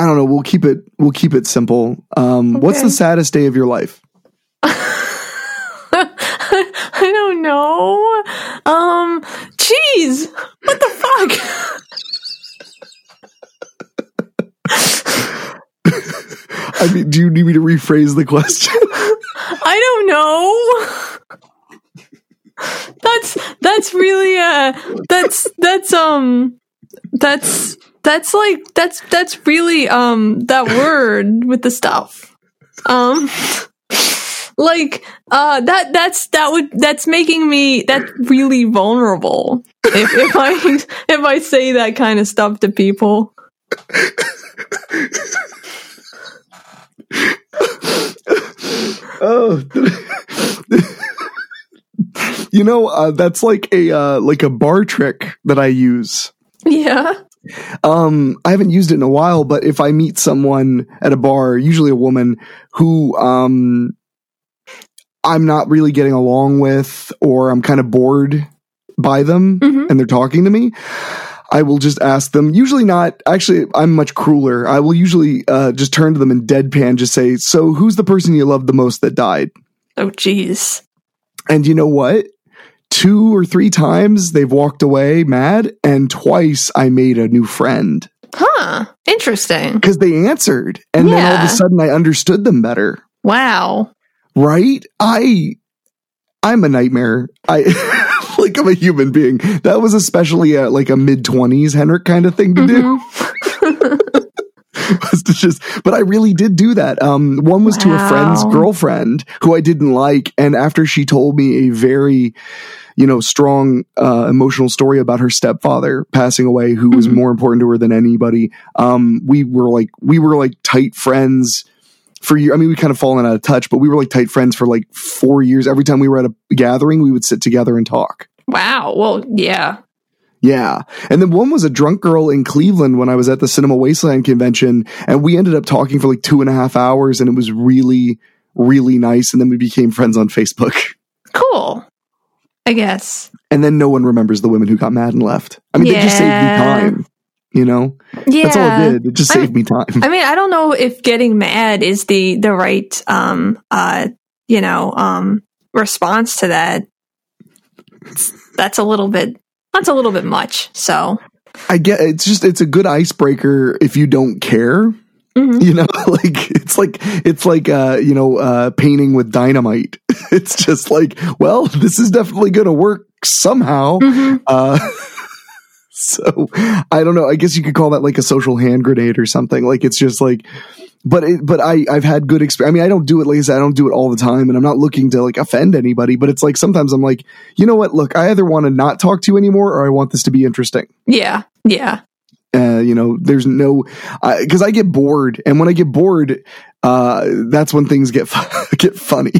I don't know. We'll keep it. We'll keep it simple. Um, What's the saddest day of your life? I don't know. Um, jeez, what the fuck? I mean, do you need me to rephrase the question? I don't know. That's that's really uh that's that's um that's that's like that's that's really um that word with the stuff. Um like uh that that's that would that's making me that's really vulnerable if if I if I say that kind of stuff to people. oh, you know, uh, that's like a uh, like a bar trick that I use. Yeah. Um, I haven't used it in a while, but if I meet someone at a bar, usually a woman who um I'm not really getting along with or I'm kind of bored by them Mhm. and they're talking to me, I will just ask them, usually not actually I'm much crueler. I will usually uh just turn to them and deadpan just say, "So who's the person you loved the most that died?" Oh jeez. And you know what? Two or three times they've walked away mad, and twice I made a new friend Huh. Interesting. because they answered. And then all of a sudden I understood them better. Wow. Right? I, I'm a nightmare. I, like I'm a human being. That was especially a, like a mid twenties Henrique kind of thing to do. was to just, but I really did do that. Um, one was to a friend's girlfriend who I didn't like. And after she told me a very, you know, strong, uh, emotional story about her stepfather passing away, who was Mhm. more important to her than anybody. Um, we were like, we were like tight friends for years. I mean, we kind of fallen out of touch, but we were like tight friends for like four years. Every time we were at a gathering, we would sit together and talk. Wow. Well, yeah. Yeah. And then one was a drunk girl in Cleveland when I was at the Cinema Wasteland convention. And we ended up talking for like two and a half hours and it was really, really nice. And then we became friends on Facebook. Cool. I guess. And then no one remembers the women who got mad and left. I mean, they just saved me time. You know? Yeah. That's all it did. It just I- saved me time. I mean, I don't know if getting mad is the the right um uh you know um response to that. That's a little bit that's a little bit much. So I get it's just, it's a good icebreaker if you don't care. Mhm. You know, like it's like it's like uh, you know, uh painting with dynamite. It's just like, well, this is definitely gonna work somehow. Mhm. Uh, so I don't know. I guess you could call that like a social hand grenade or something. Like it's just like, but it, but I I've had good experience. I mean, I don't do it like I said, I don't do it all the time, and I'm not looking to like offend anybody. But it's like sometimes I'm like, you know what? Look, I either want to not talk to you anymore, or I want this to be interesting. yeah, yeah, Uh, you know, there's no because I get bored, and when I get bored, uh, that's when things get fu- get funny.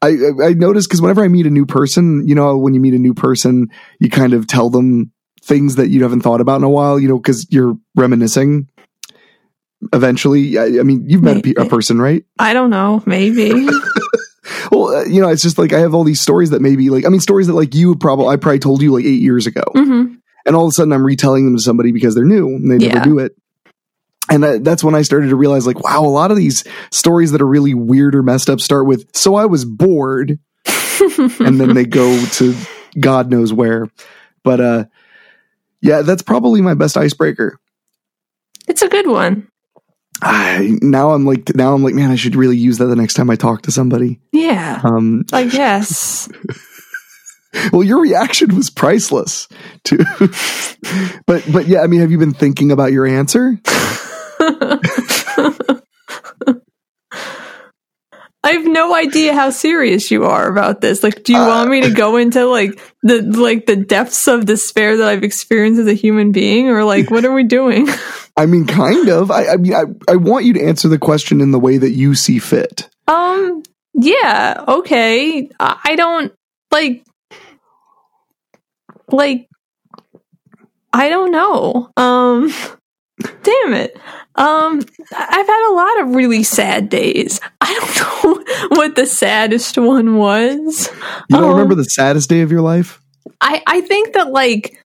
I I, notice because whenever I meet a new person, you know, when you meet a new person, you kind of tell them things that you haven't thought about in a while, you know, because you're reminiscing. Eventually, I, I mean, you've met a, pe- a person, right? I don't know. Maybe. Well, uh, you know, it's just like I have all these stories that maybe like I mean, stories that like you probably I probably told you like eight years ago. hmm and all of a sudden I'm retelling them to somebody because they're new and they Yeah. never do it. And that, that's when I started to realize, like, wow, a lot of these stories that are really weird or messed up start with, so I was bored, and then they go to God knows where. But, uh, yeah, that's probably my best icebreaker. It's a good one. I, now I'm like now I'm like man I should really use that the next time I talk to somebody. Yeah. Um, I guess. well, your reaction was priceless too. but but yeah, I mean, have you been thinking about your answer? I have no idea how serious you are about this. Like, do you Uh, want me to go into like the like the depths of despair that I've experienced as a human being, or like what are we doing? I mean, kind of. I, I mean, I, I want you to answer the question in the way that you see fit. um, yeah, okay. I I don't like like I don't know. Um, damn it. Um, I've had a lot of really sad days. I don't know what the saddest one was. You don't Um, remember the saddest day of your life? I I think that like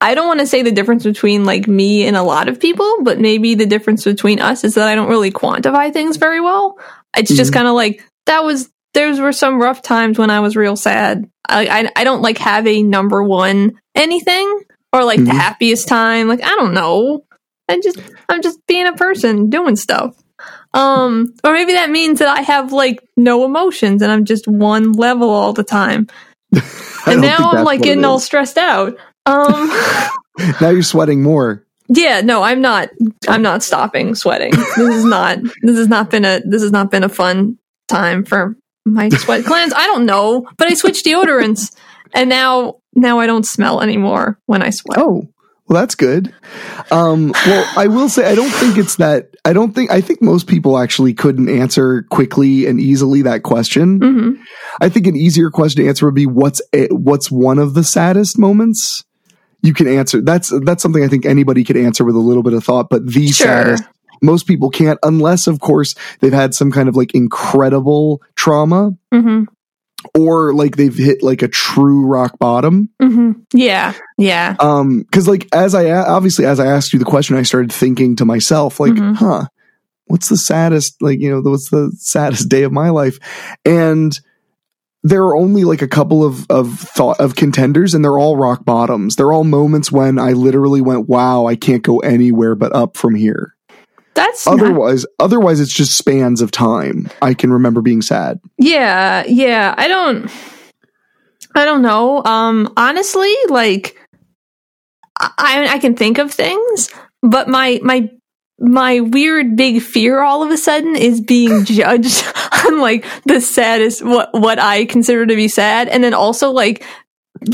I don't want to say the difference between like me and a lot of people, but maybe the difference between us is that I don't really quantify things very well. It's just Mhm. kind of like that was there were some rough times when I was real sad. I I, I don't like have a number one anything or like the Mhm. happiest time. Like I don't know. I just I'm just being a person doing stuff. Um, or maybe that means that I have like no emotions and I'm just one level all the time and now I'm like getting all stressed out. Um, now you're sweating more. yeah, no, I'm not. I'm not stopping sweating. This is not. This has not been a. This has not been a fun time for my sweat glands. I don't know, but I switched deodorants, and now now I don't smell anymore when I sweat. Oh, well, that's good. Um, well, I will say I don't think it's that. I don't think I think most people actually couldn't answer quickly and easily that question. hmm I think an easier question to answer would be what's a, what's one of the saddest moments. You can answer. That's that's something I think anybody could answer with a little bit of thought. But the Sure. saddest, most people can't, unless of course they've had some kind of like incredible trauma hmm or like they've hit like a true rock bottom. hmm Yeah. Yeah. um because like as I obviously as i asked you the question i started thinking to myself like Mhm. huh what's the saddest like you know what's the saddest day of my life and there are only like a couple of of thought of contenders and they're all rock bottoms they're all moments when i literally went wow i can't go anywhere but up from here That's not- otherwise otherwise it's just spans of time i can remember being sad Yeah, yeah. I don't I don't know. Um honestly, like I I can think of things, but my my my weird big fear all of a sudden is being judged on like the saddest what what I consider to be sad and then also like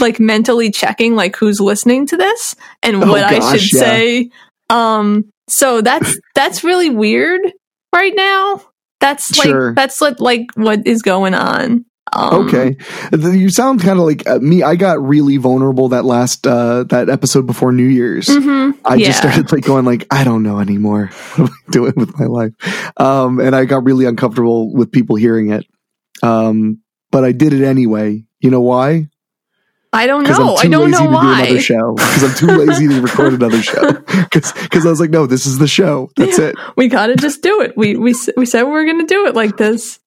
like mentally checking like who's listening to this and Oh, what I should yeah. say. Um so that's that's really weird right now. That's like Sure. that's what like what is going on. Um, Okay, you sound kind of like uh, me. I got really vulnerable that last uh, that episode before New Year's. mhm, I yeah. just started like going like I don't know anymore. What am I doing with my life? Um, and I got really uncomfortable with people hearing it. Um, but I did it anyway. You know why? I don't know. I'm too I don't lazy know to do another show. Because I'm too lazy to record another show. Because I was like, no, this is the show. That's it. We gotta just do it. We we we said we were gonna do it like this.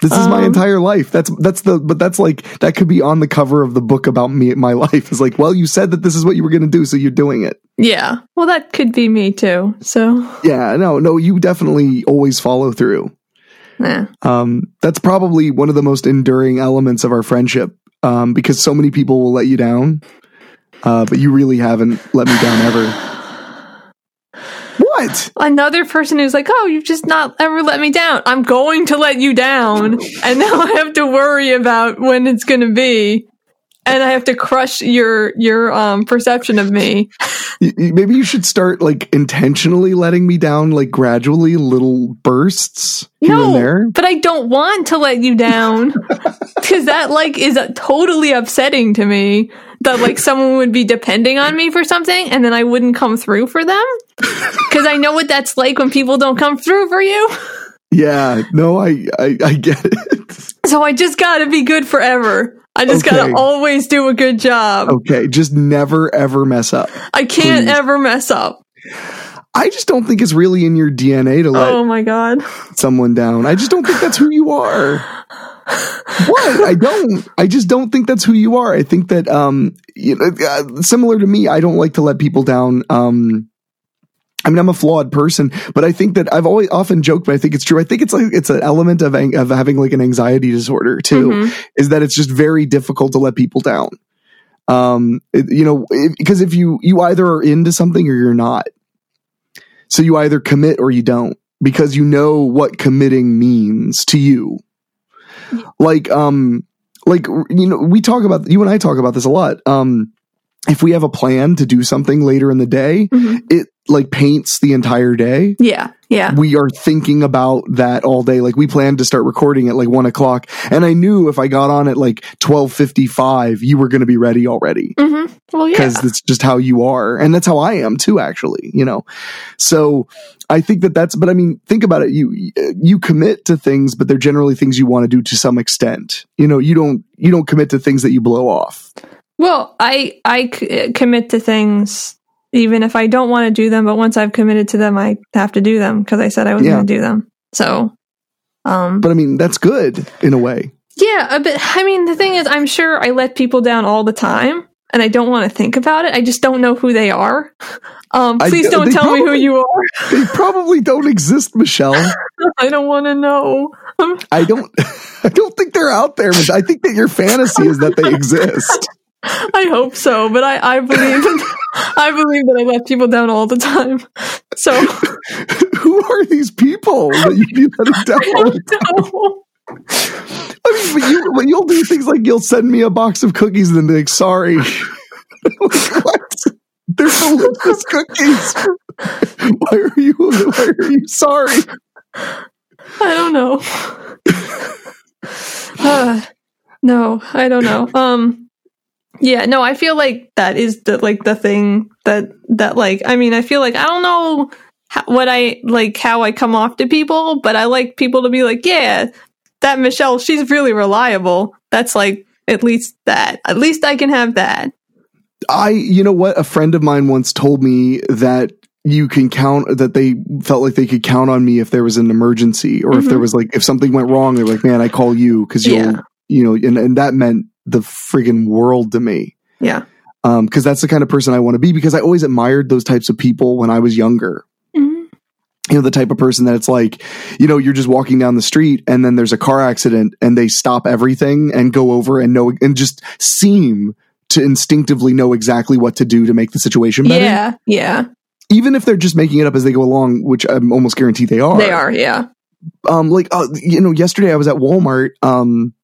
This is my Um, entire life. That's that's the but that's like that could be on the cover of the book about me my life. is like, well, you said that this is what you were going to do, so you're doing it. Yeah. Well, that could be me too. So Yeah, no, no, you definitely always follow through. yeah. Um, that's probably one of the most enduring elements of our friendship. Um, because so many people will let you down, uh, but you really haven't let me down ever. What? Another person who's like, "Oh, you've just not ever let me down. I'm going to let you down, and now I have to worry about when it's going to be, and I have to crush your your um perception of me." Maybe you should start like intentionally letting me down, like gradually, little bursts here and there. but I don't want to let you down because that like is uh totally upsetting to me. That like someone would be depending on me for something, and then I wouldn't come through for them because I know what that's like when people don't come through for you. Yeah, no, I, I, I get it. So I just got to be good forever. I just Okay. got to always do a good job. Okay, just never ever mess up. I can't please. ever mess up. I just don't think it's really in your DNA to let oh my god. someone down. I just don't think that's who you are. what? I don't. I just don't think that's who you are. I think that um you know uh, similar to me, I don't like to let people down um I mean, I'm a flawed person, but I think that I've always often joked, but I think it's true. I think it's like it's an element of of having like an anxiety disorder too, Mhm. is that it's just very difficult to let people down. Um, it- you know, because if you you either are into something or you're not, so you either commit or you don't, because you know what committing means to you. Like, um, like you know, we talk about you and I talk about this a lot. Um, if we have a plan to do something later in the day, Mhm. it like paints the entire day. Yeah. Yeah. We are thinking about that all day. Like we planned to start recording at like one o'clock, and I knew if I got on at like twelve fifty five, you were going to be ready already hmm Well, yeah. because it's just how you are, and that's how I am too. Actually, you know. So I think that that's. But I mean, think about it. You you commit to things, but they're generally things you want to do to some extent. You know, you don't you don't commit to things that you blow off. Well, I I c- commit to things even if I don't want to do them, but once I've committed to them, I have to do them because I said I was Yeah. going to do them. So, um, But I mean, that's good in a way. yeah, a bit. I mean, the thing is, I'm sure I let people down all the time, and I don't want to think about it. I just don't know who they are. Um, I- please don't they tell me who you are. They probably don't exist, Michelle. I don't want to know. I don't I don't think they're out there, I think that your fantasy is that they exist. I hope so, but I, I believe I believe that I let people down all the time. So Who are these people that you be letting down? I all the don't know. I mean, but you but you'll do things like you'll send me a box of cookies and then be like, sorry. Like, what? They're delicious cookies. Why are you why are you sorry? I don't know. Uh, no, I don't know. Um, yeah, no, I feel like that is the like the thing that that like. I mean, I feel like I don't know how, what I like how I come off to people, but I like people to be like, yeah, that Michelle, she's really reliable. That's like at least that. At least I can have that. I, you know what? A friend of mine once told me that you can count that they felt like they could count on me if there was an emergency or if Mhm. there was like if something went wrong. They're like, man, I call you because you'll, Yeah. you know, and and that meant the friggin' world to me. Yeah. Um, because that's the kind of person I want to be. Because I always admired those types of people when I was younger. Mhm. You know, the type of person that it's like, you know, you're just walking down the street and then there's a car accident and they stop everything and go over and know and just seem to instinctively know exactly what to do to make the situation better. Yeah. Yeah. Even if they're just making it up as they go along, which I'm almost guaranteed they are. They are. Yeah. Um, like, uh, you know, yesterday I was at Walmart, um,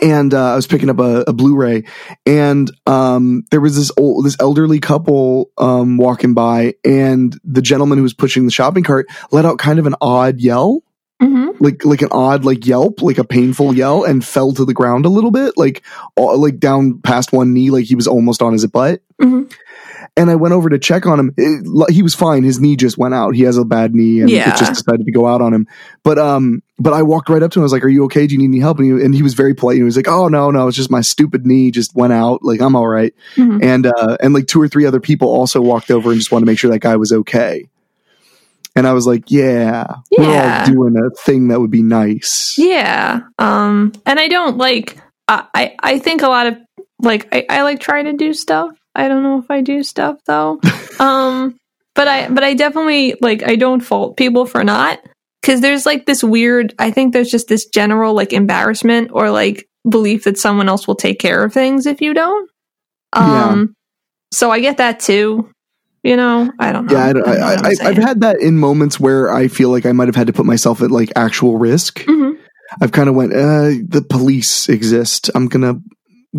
and uh, I was picking up a, a Blu-ray, and um, there was this old, this elderly couple um, walking by, and the gentleman who was pushing the shopping cart let out kind of an odd yell, hmm like like an odd like yelp, like a painful yell, and fell to the ground a little bit, like all, like down past one knee, like he was almost on his butt. Mhm. And I went over to check on him. It- he was fine. His knee just went out. He has a bad knee, and Yeah. it just decided to go out on him. But um, but I walked right up to him. I was like, "Are you okay? Do you need any help?" And he, and he was very polite. He was like, "Oh no, no, it's just my stupid knee just went out. Like I'm all right." Mhm. And uh, and like two or three other people also walked over and just wanted to make sure that guy was okay. And I was like, "Yeah, we're Yeah. all doing a thing that would be nice." Yeah. Um, and I don't like, I, I, I think a lot of, like, I, I like trying to do stuff. I don't know if I do stuff though. um, but I, but I definitely, like, I don't fault people for not. Cause there's like this weird, I think there's just this general, like, embarrassment or like belief that someone else will take care of things if you don't. Um, so I get that too. You know, I don't know. Yeah, I, don't- I, I'm I, I've had that in moments where I feel like I might have had to put myself at like actual risk. Mhm. I've kind of went, uh, the police exist. I'm gonna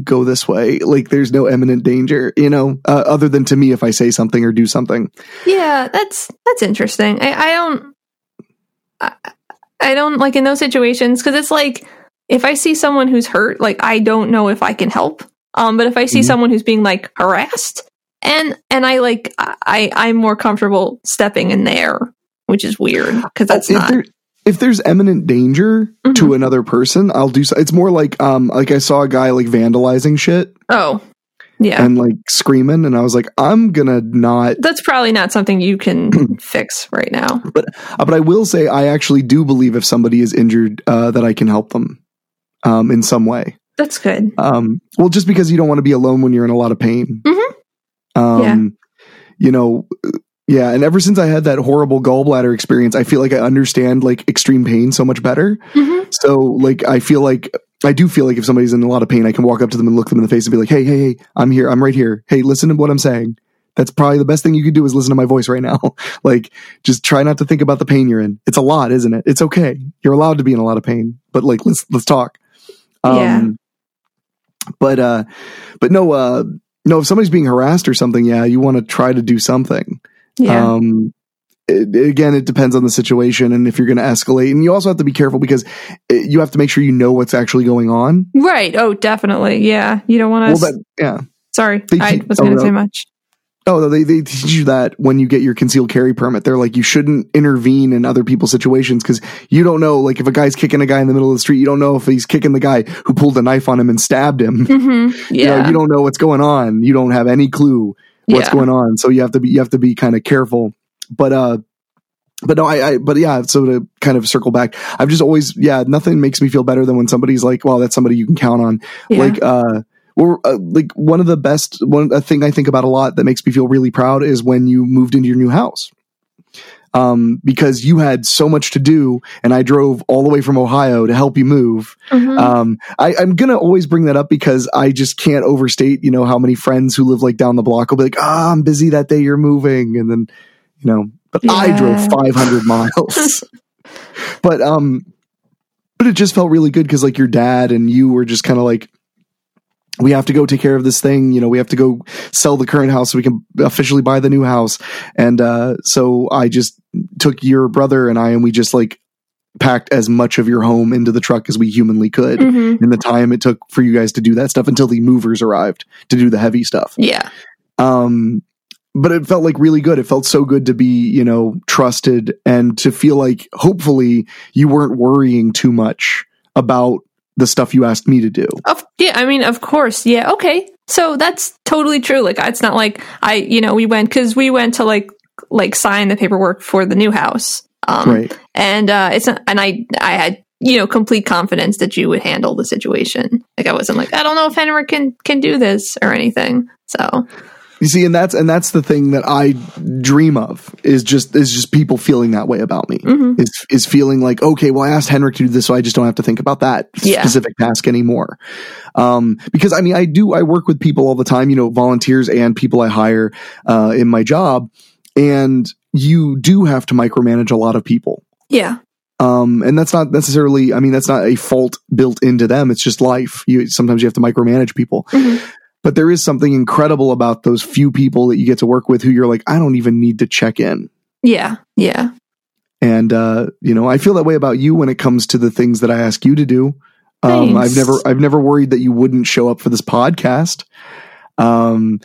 go this way. Like, there's no imminent danger, you know, uh, other than to me if I say something or do something. Yeah, that's that's interesting. I, I don't, I, I don't like in those situations because it's like if I see someone who's hurt, like I don't know if I can help. Um, but if I see Mhm. someone who's being like harassed, and and I like I I'm more comfortable stepping in there, which is weird because that's if not. there if there's imminent danger to another person, I'll do. So. It's more like um like I saw a guy like vandalizing shit Oh, yeah. and like screaming, and I was like, I'm gonna not. that's probably not something you can fix right now. But uh, but I will say I actually do believe if somebody is injured uh, that I can help them um in some way. That's good. Um, well, just because you don't want to be alone when you're in a lot of pain. Mhm. Um, Yeah. you know, Yeah, and ever since I had that horrible gallbladder experience, I feel like I understand like extreme pain so much better. Mhm. So like I feel like I do feel like if somebody's in a lot of pain, I can walk up to them and look them in the face and be like, "Hey, hey, hey, I'm here. I'm right here. Hey, listen to what I'm saying." That's probably the best thing you could do is listen to my voice right now. like just try not to think about the pain you're in. It's a lot, isn't it? It's okay. You're allowed to be in a lot of pain, but like let's let's talk. Um Yeah. but uh but no uh no if somebody's being harassed or something, yeah, you want to try to do something. Yeah. Um, it, again, it depends on the situation and if you're going to escalate. And you also have to be careful because it, you have to make sure you know what's actually going on. right. Oh, definitely. Yeah. You don't want Well, to. that, yeah. sorry, they I wasn't going oh, to say no. much. Oh, they, they teach you that when you get your concealed carry permit. They're like, you shouldn't intervene in other people's situations because you don't know, like, if a guy's kicking a guy in the middle of the street, you don't know if he's kicking the guy who pulled a knife on him and stabbed him. hmm You know, Yeah. you don't know what's going on. You don't have any clue what's Yeah. going on. So you have to be you have to be kind of careful. But uh but no, I, I but yeah, so to kind of circle back, I've just always yeah, nothing makes me feel better than when somebody's like, well, that's somebody you can count on. Yeah. Like uh well, uh, like one of the best one a thing I think about a lot that makes me feel really proud is when you moved into your new house. Um, because you had so much to do, and I drove all the way from Ohio to help you move. Mhm. Um, I, I'm gonna always bring that up because I just can't overstate, you know, how many friends who live like down the block will be like, "Ah, I'm busy that day you're moving," and then, you know, but I drove 500 miles. but um, but it just felt really good because like your dad and you were just kind of like, we have to go take care of this thing. You know, we have to go sell the current house so we can officially buy the new house. And uh, so I just took your brother and I, and we just like packed as much of your home into the truck as we humanly could Mhm. in the time it took for you guys to do that stuff until the movers arrived to do the heavy stuff. Yeah. Um, but it felt like really good. It felt so good to be, you know, trusted and to feel like hopefully you weren't worrying too much about the stuff you asked me to do. Of yeah, I mean, of course, yeah, okay. So that's totally true. Like, it's not like I, you know, we went because we went to like like sign the paperwork for the new house, um, Right. and uh, it's not, and I I had you know complete confidence that you would handle the situation. Like, I wasn't like I don't know if Henrique can can do this or anything. So You see, and that's and that's the thing that I dream of is just is just people feeling that way about me. mhm. Is is feeling like, okay, well I asked Henrique to do this, so I just don't have to think about that Yeah. specific task anymore. Um because I mean I do I work with people all the time, you know, volunteers and people I hire uh in my job, and you do have to micromanage a lot of people. yeah, Um, and that's not necessarily, I mean, that's not a fault built into them. It's just life. You, sometimes you have to micromanage people. Mhm. But there is something incredible about those few people that you get to work with who you're like, I don't even need to check in. yeah, yeah, And, uh, you know, I feel that way about you when it comes to the things that I ask you to do. Um. I've never, I've never worried that you wouldn't show up for this podcast. Um,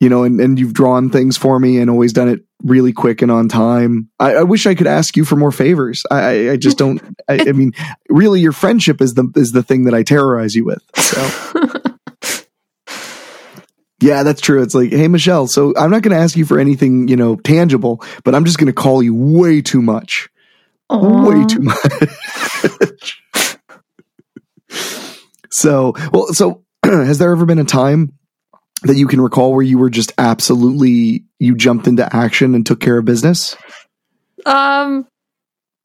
you know, and, and you've drawn things for me and always done it really quick and on time. I, I wish I could ask you for more favors. I, I, I just don't. I, I mean, really, your friendship is the is the thing that I terrorize you with. So, yeah, that's true. It's like, hey, Michelle. So I'm not going to ask you for anything, you know, tangible, but I'm just going to call you way too much, way too much. so, well, so has there ever been a time? That you can recall where you were just absolutely you jumped into action and took care of business. Um,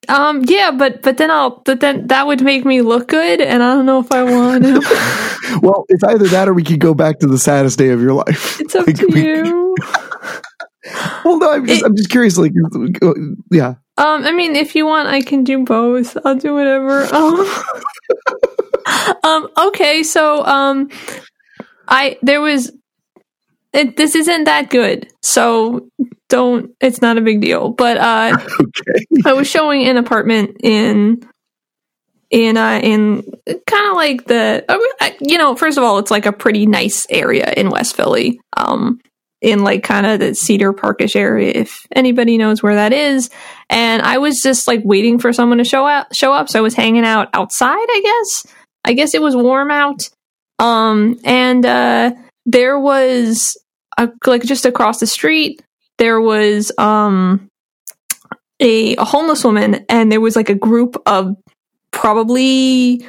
um, yeah, but but then I'll but then that would make me look good, and I don't know if I want to. Well, it's either that or we could go back to the saddest day of your life. It's up Like, to we- you. Well, no, I'm just, It- I'm just curious. Like, yeah, Um, I mean, if you want, I can do both. I'll do whatever. Um, um okay, so um, I there was. It, this isn't that good, so don't. It's not a big deal. But uh, okay, I was showing an apartment in in uh in kind of like the uh, you know first of all it's like a pretty nice area in West Philly. Um in like kind of the Cedar Parkish area if anybody knows where that is. And I was just like waiting for someone to show up show up. So I was hanging out outside I guess. I guess it was warm out. Um and uh there was a, like just across the street there was um a, a homeless woman and there was like a group of probably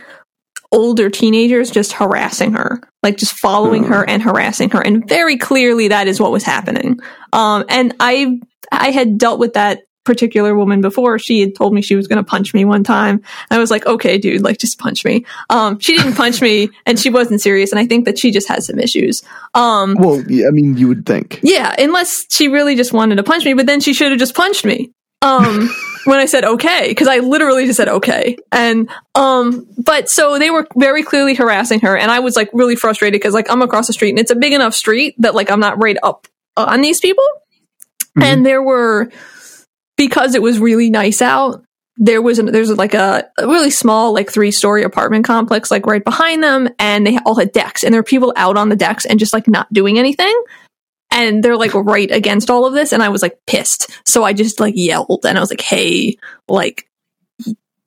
older teenagers just harassing her, like just following her and harassing her, and very clearly that is what was happening. Um, and I I had dealt with that particular woman before. She had told me she was going to punch me one time. I was like, okay, dude, like just punch me. Um, she didn't punch me, and she wasn't serious. And I think that she just has some issues. Um, Well, yeah, I mean, you would think. yeah, unless she really just wanted to punch me, but then she should have just punched me. Um, when I said okay, because I literally just said okay. And, um, but so they were very clearly harassing her, and I was like really frustrated because like I'm across the street and it's a big enough street that like I'm not right up on these people. And there were, because it was really nice out, there was an, there's like a, a really small like three story apartment complex like right behind them and they all had decks and there were people out on the decks and just like not doing anything. And they're like right against all of this and i was like pissed. So i just like yelled and i was like hey like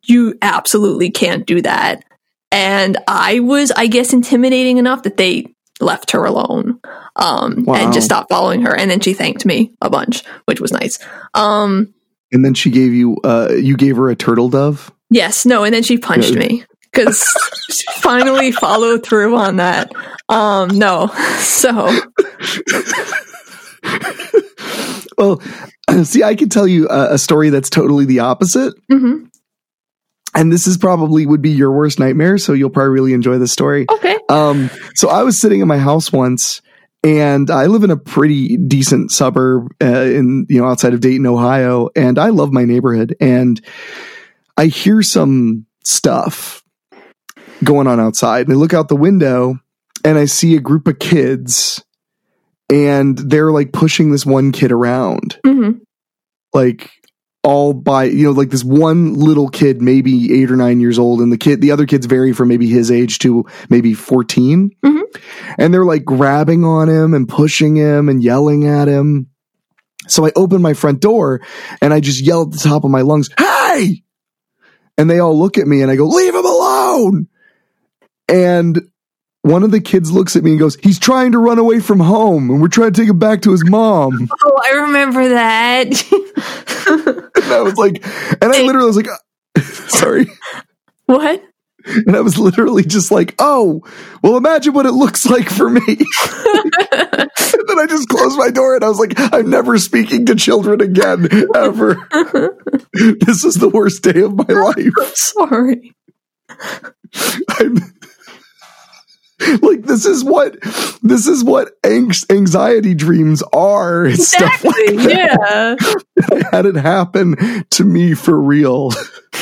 you absolutely can't do that. And i was i guess intimidating enough that they left her alone um Wow. and just stopped following her. And then she thanked me a bunch which was nice. Um And then she gave you, uh, you gave her a turtle dove. yes no and then she punched me because she finally followed through on that um no so Well, see, I can tell you a, a story that's totally the opposite. mhm. And this is probably would be your worst nightmare. So you'll probably really enjoy this story. okay Um, so I was sitting in my house once, and I live in a pretty decent suburb uh, in you know outside of Dayton, Ohio, and I love my neighborhood. And I hear some stuff going on outside, and I look out the window, and I see a group of kids, and they're like pushing this one kid around, hmm like all by you know like this one little kid maybe eight or nine years old and the kid the other kids vary from maybe his age to maybe 14 Mhm. and they're like grabbing on him and pushing him and yelling at him. So i open my front door and i just yell at the top of my lungs hey! And they all look at me and i go leave him alone! And one of the kids looks at me and goes he's trying to run away from home and we're trying to take him back to his mom oh i remember that and I was like, and I literally was like, sorry. what And I was literally just like, oh, well, imagine what it looks like for me. and then I just closed my door and I was like, I'm never speaking to children again, ever. this is the worst day of my life. sorry I'm, like this is what this is what angst, anxiety dreams are. It's stuff like exactly that. yeah had it happen to me for real.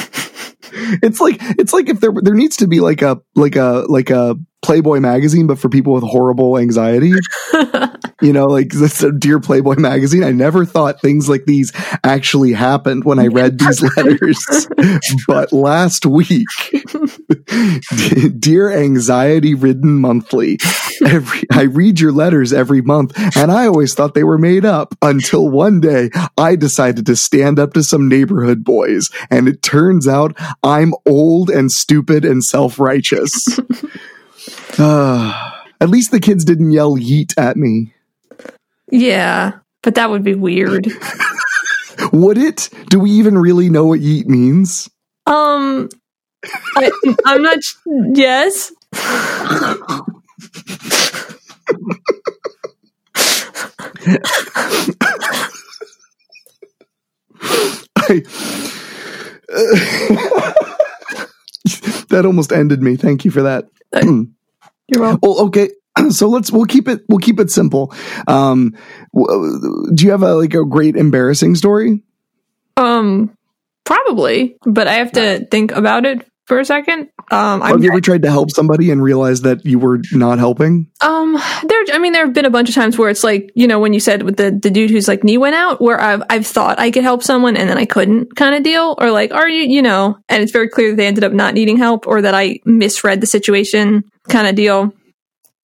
it's like it's like if there there needs to be like a like a like a Playboy magazine, but for people with horrible anxiety. you know, like this a dear Playboy magazine. I never thought things like these actually happened when I read these letters. but last week, dear anxiety ridden monthly, every I read your letters every month, and I always thought they were made up until one day I decided to stand up to some neighborhood boys, and it turns out I'm old and stupid and self righteous. Uh, at least the kids didn't yell yeet at me. yeah but that would be weird Would it? Do we even really know what yeet means? um I, i'm not sh- yes I, that almost ended me. Thank you for that. You're welcome Well, okay. So let's we'll keep it we'll keep it simple. Um, do you have a like a great embarrassing story? Um, probably, but I have to think about it for a second. Um, Have I'm, you ever tried to help somebody and realized that you were not helping? um, there. I mean, there have been a bunch of times where it's like, you know, when you said with the the dude whose like knee went out, where I've I've thought I could help someone and then I couldn't, kind of deal, or like, are you, you know, and it's very clear that they ended up not needing help or that I misread the situation, kind of deal,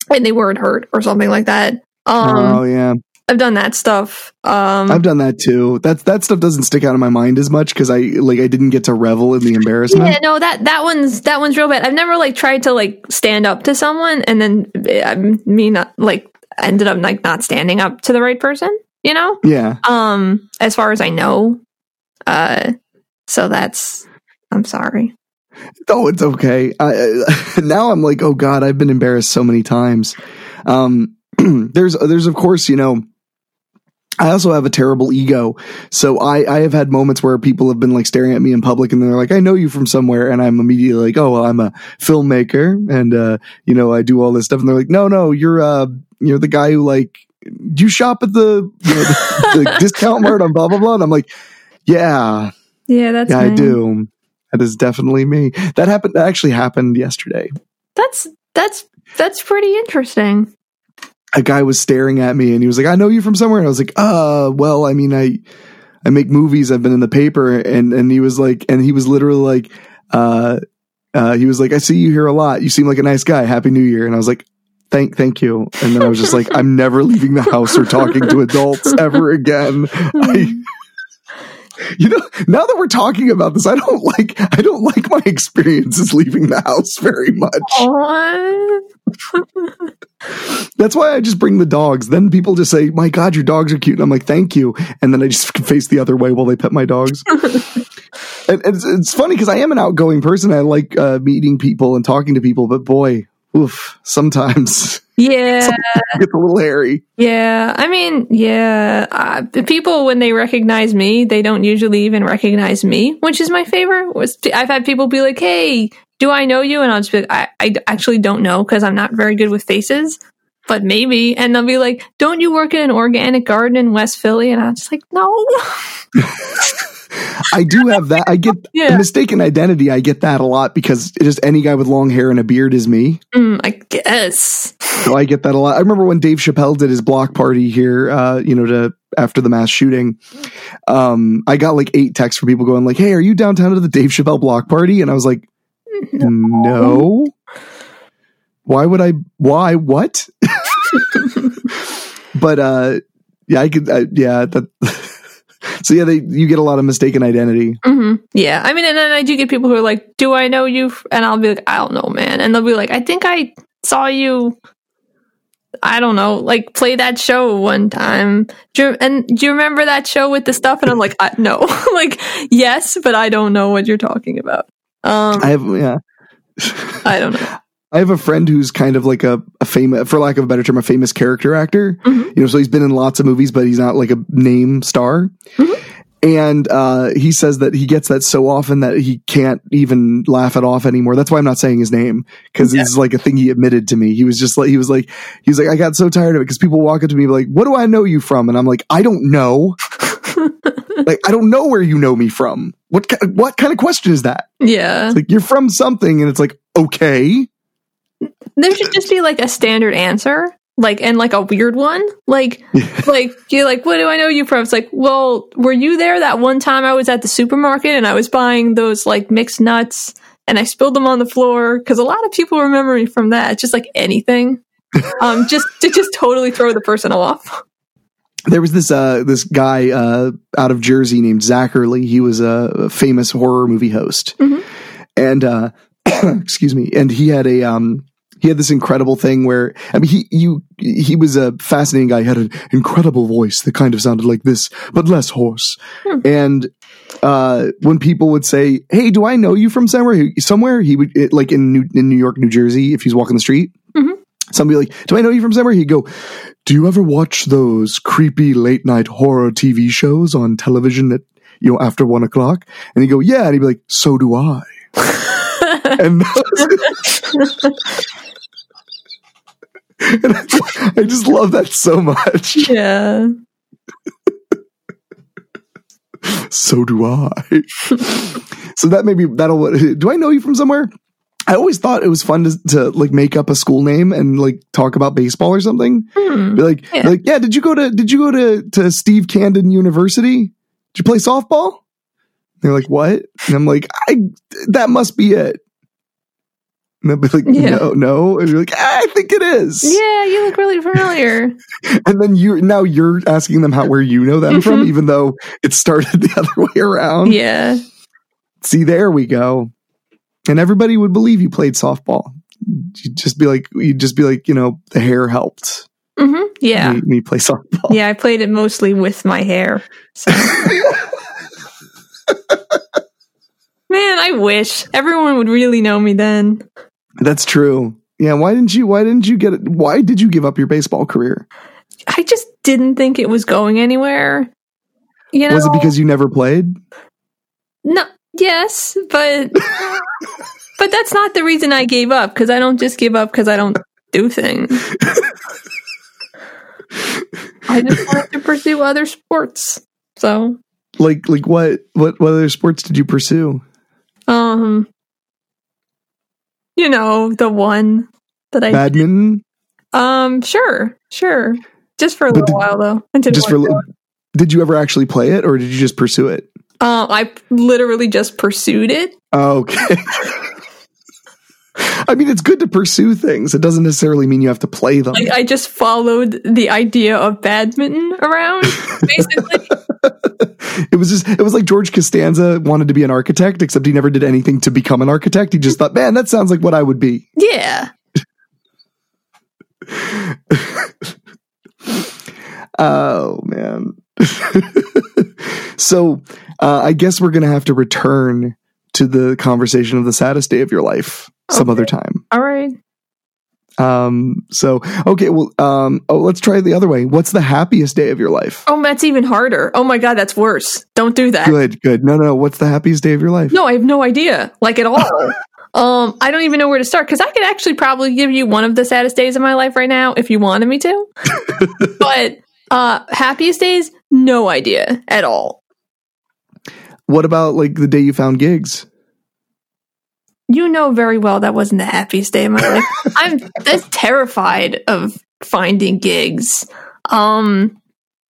and they weren't hurt or something like that. Um, oh yeah, I've done that stuff. Um, I've done that too. That's that stuff doesn't stick out of my mind as much because I like I didn't get to revel in the embarrassment. Yeah, no, that that one's that one's real bad. I've never like tried to like stand up to someone and then uh, me not like ended up like not standing up to the right person. You know, Yeah. um, as far as I know, uh, so that's I'm sorry. Oh, it's okay. I, I, now I'm like, oh god, I've been embarrassed so many times. Um, there's, there's of course, you know, I also have a terrible ego. So I, I have had moments where people have been like staring at me in public and they're like, I know you from somewhere. And I'm immediately like, oh, well, I'm a filmmaker and, uh, you know, I do all this stuff. And they're like, no, no, you're, uh, you're the guy who like, do you shop at the, you know, the, the discount mart on blah, blah, blah. And I'm like, yeah, Yeah, that's yeah, I do. That is definitely me. That happened, that actually happened yesterday. That's that's that's pretty interesting. A guy was staring at me and he was like, I know you from somewhere. And I was like, uh, well, I mean, I, I make movies. I've been in the paper. And, and he was like, and he was literally like, uh, uh, he was like, I see you here a lot. You seem like a nice guy. Happy New Year. And I was like, thank, thank you. And then I was just like, I'm never leaving the house or talking to adults ever again. I, you know, now that we're talking about this, I don't like, I don't like my experiences leaving the house very much. Aw. That's why I just bring the dogs. Then people just say, "My God, your dogs are cute," and I'm like, "Thank you," and then I just face the other way while they pet my dogs. and it's, it's funny because I am an outgoing person. I like uh, meeting people and talking to people, but boy, oof, sometimes Yeah, it gets a little hairy. yeah. I mean, yeah. Uh, people when they recognize me, they don't usually even recognize me, which is my favorite. I've had people be like, "Hey, do I know you?" And I'll just be like, "I, I actually don't know because I'm not very good with faces." But maybe, and they'll be like, "Don't you work in an organic garden in West Philly?" And I'm just like, "No." I do have that. I get Yeah. mistaken identity. I get that a lot because just any guy with long hair and a beard is me. Mm, I guess. So I get that a lot. I remember when Dave Chappelle did his block party here, uh, you know, to after the mass shooting. Um, I got like eight texts from people going like, "Hey, are you downtown to the Dave Chappelle block party?" And I was like, "No." Why would I? Why? What? but uh, yeah, I could. I, yeah, that. so yeah, they you get a lot of mistaken identity. hmm Yeah, I mean, and then I do get people who are like, "Do I know you?" And I'll be like, "I don't know, man." And they'll be like, "I think I saw you." I don't know, like play that show one time. Do you, and do you remember that show with the stuff? And I'm like, I, no, like yes, but I don't know what you're talking about. Um, I have yeah. I don't know. I have a friend who's kind of like a, a famous, for lack of a better term, a famous character actor. Mhm. You know, so he's been in lots of movies, but he's not like a name star. Mhm. And uh, he says that he gets that so often that he can't even laugh it off anymore. That's why I'm not saying his name because Yeah. it's like a thing he admitted to me. He was just like, he was like, he was like, I got so tired of it because people walk up to me like, "What do I know you from?" And I'm like, I don't know. like, I don't know where you know me from. What what kind of question is that? Yeah, It's like you're from something, and it's like okay. there should just be like a standard answer, like and like a weird one, like like you're like, what do I know you from? It's like, well, were you there that one time I was at the supermarket and I was buying those like mixed nuts and I spilled them on the floor? Because a lot of people remember me from that. Just like anything, um, just to just totally throw the person off. There was this uh this guy uh out of Jersey named Zacherley. He was a famous horror movie host, Mhm. and uh excuse me, and he had a um he had this incredible thing where I mean he you he was a fascinating guy. He had an incredible voice that kind of sounded like this, but less hoarse. Hmm. And uh when people would say, "Hey, do I know you from somewhere?" He, somewhere he would it, like in New, in New York, New Jersey, if he's walking the street. Mhm. Somebody like, "Do I know you from somewhere?" He'd go, do you ever watch those creepy late night horror TV shows on television at you know after one o'clock? And he'd go, yeah, and he'd be like, so do I. and, and I, I just love that so much. yeah, So do I. so that maybe that'll. Do I know you from somewhere? I always thought it was fun to, to like make up a school name and like talk about baseball or something. Hmm. Be like, Yeah. be like, yeah. Did you go to Did you go to to Steve Camden University? Did you play softball? They're like, what? And I'm like, I. That must be it. And they'll be like, Yeah. no, no. And you're like, I think it is. yeah, you look really familiar. And then you now you're asking them how where you know them from, Mhm. even though it started the other way around. yeah, See, there we go. And everybody would believe you played softball. You'd just be like, you'd just be like, you know, the hair helped hmm yeah, me, me play softball. yeah. I played it mostly with my hair. So. Man, I I wish everyone would really know me then. That's true. Yeah, why didn't you why didn't you get it why did you give up your baseball career? I just didn't think it was going anywhere. You know, Was it because you never played? no? Yes, but but that's not the reason I gave up. Because I don't just give up because I don't do things. I just wanted to pursue other sports. So, Like like what what what other sports did you pursue? um, you know, the one that I Badminton? um, sure, sure, just for a But little did- while though. Just for did you ever actually play it or did you just pursue it? Uh, I literally just pursued it. Okay. I mean, it's good to pursue things. It doesn't necessarily mean you have to play them. Like I just followed the idea of badminton around, basically. it was just, it was like George Costanza wanted to be an architect, except he never did anything to become an architect. He just thought, man, that sounds like what I would be. yeah. Oh, man. so uh, I guess we're going to have to return to the conversation of the saddest day of your life some Okay. other time. All right. Um, so, okay, well, um, oh, let's try it the other way. What's the happiest day of your life? Oh, that's even harder. Oh my god, that's worse. Don't do that. Good, good. No, no, no. What's the happiest day of your life? No, I have no idea, like at all. um, I don't even know where to start because I could actually probably give you one of the saddest days of my life right now if you wanted me to. but uh, happiest days, no idea at all. What about like the day you found gigs? You know very well that wasn't the happiest day of my life. I'm that's terrified of finding gigs. Um,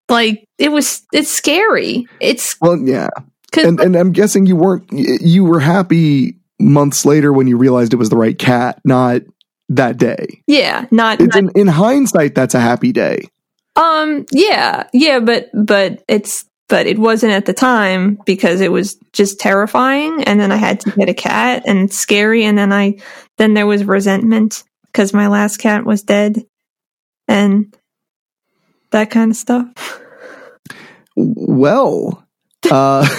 like it was, it's scary. It's Well, yeah. And and I'm guessing you weren't you were happy months later when you realized it was the right cat, not that day. yeah, not, It's not in, in hindsight that's a happy day. Um, yeah, yeah, but but it's but it wasn't at the time because it was just terrifying, and then I had to get a cat and it's scary, and then I then there was resentment because my last cat was dead, and that kind of stuff. Well, uh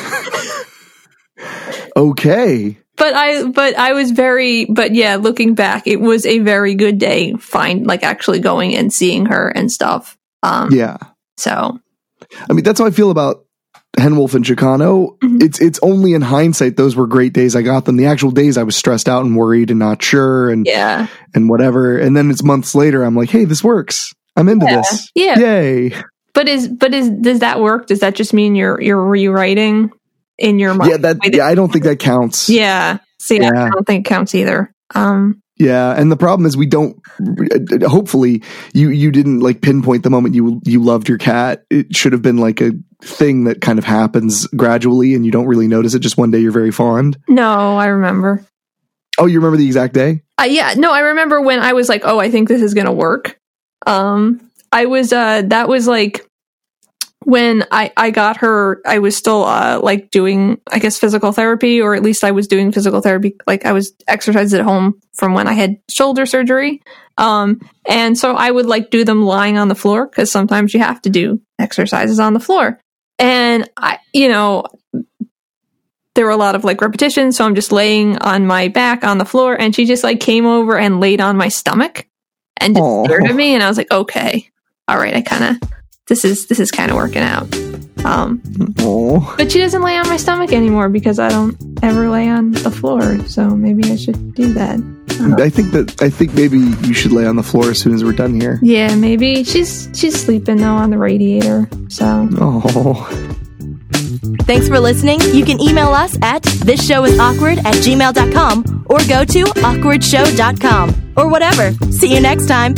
okay. But I but I was very but yeah, looking back, it was a very good day. Find like actually going and seeing her and stuff. Um, Yeah. so I mean, that's how I feel about Henwolf and Chicano. Mhm. It's it's only in hindsight those were great days. I got them. The actual days I was stressed out and worried and not sure and yeah, and whatever. And then it's months later. I'm like, hey, this works. I'm into Yeah. this. Yeah. Yay. But is but is does that work? Does that just mean you're you're rewriting in your mind? Yeah. That. Yeah. I don't think that counts. yeah. See, I don't think it counts either. Um, Yeah, and the problem is we don't. Hopefully, you you didn't like pinpoint the moment you you loved your cat. It should have been like a thing that kind of happens gradually, and you don't really notice it. Just one day you're very fond. no, I remember. Oh, you remember the exact day? Uh, yeah, no, I remember when I was like, "Oh, I think this is gonna work." Um, I was uh, that was like when I I got her. I was still uh like doing I guess physical therapy, or at least I was doing physical therapy. Like I was exercises at home from when I had shoulder surgery. Um, and so I would like do them lying on the floor because sometimes you have to do exercises on the floor. And I, you know, there were a lot of like repetitions. So I'm just laying on my back on the floor and she just like came over and laid on my stomach and just Aw. stared at me. And I was like, okay, all right, I kind of, this is, this is kind of working out. Um, Oh, but she doesn't lay on my stomach anymore because I don't ever lay on the floor. So maybe I should do that. I think that I think maybe you should lay on the floor as soon as we're done here. Yeah, maybe she's she's sleeping though on the radiator. So Oh, Thanks for listening. You can email us at thisshowis.awkward at gmail.com or go to awkwardshow.com or whatever. See you next time.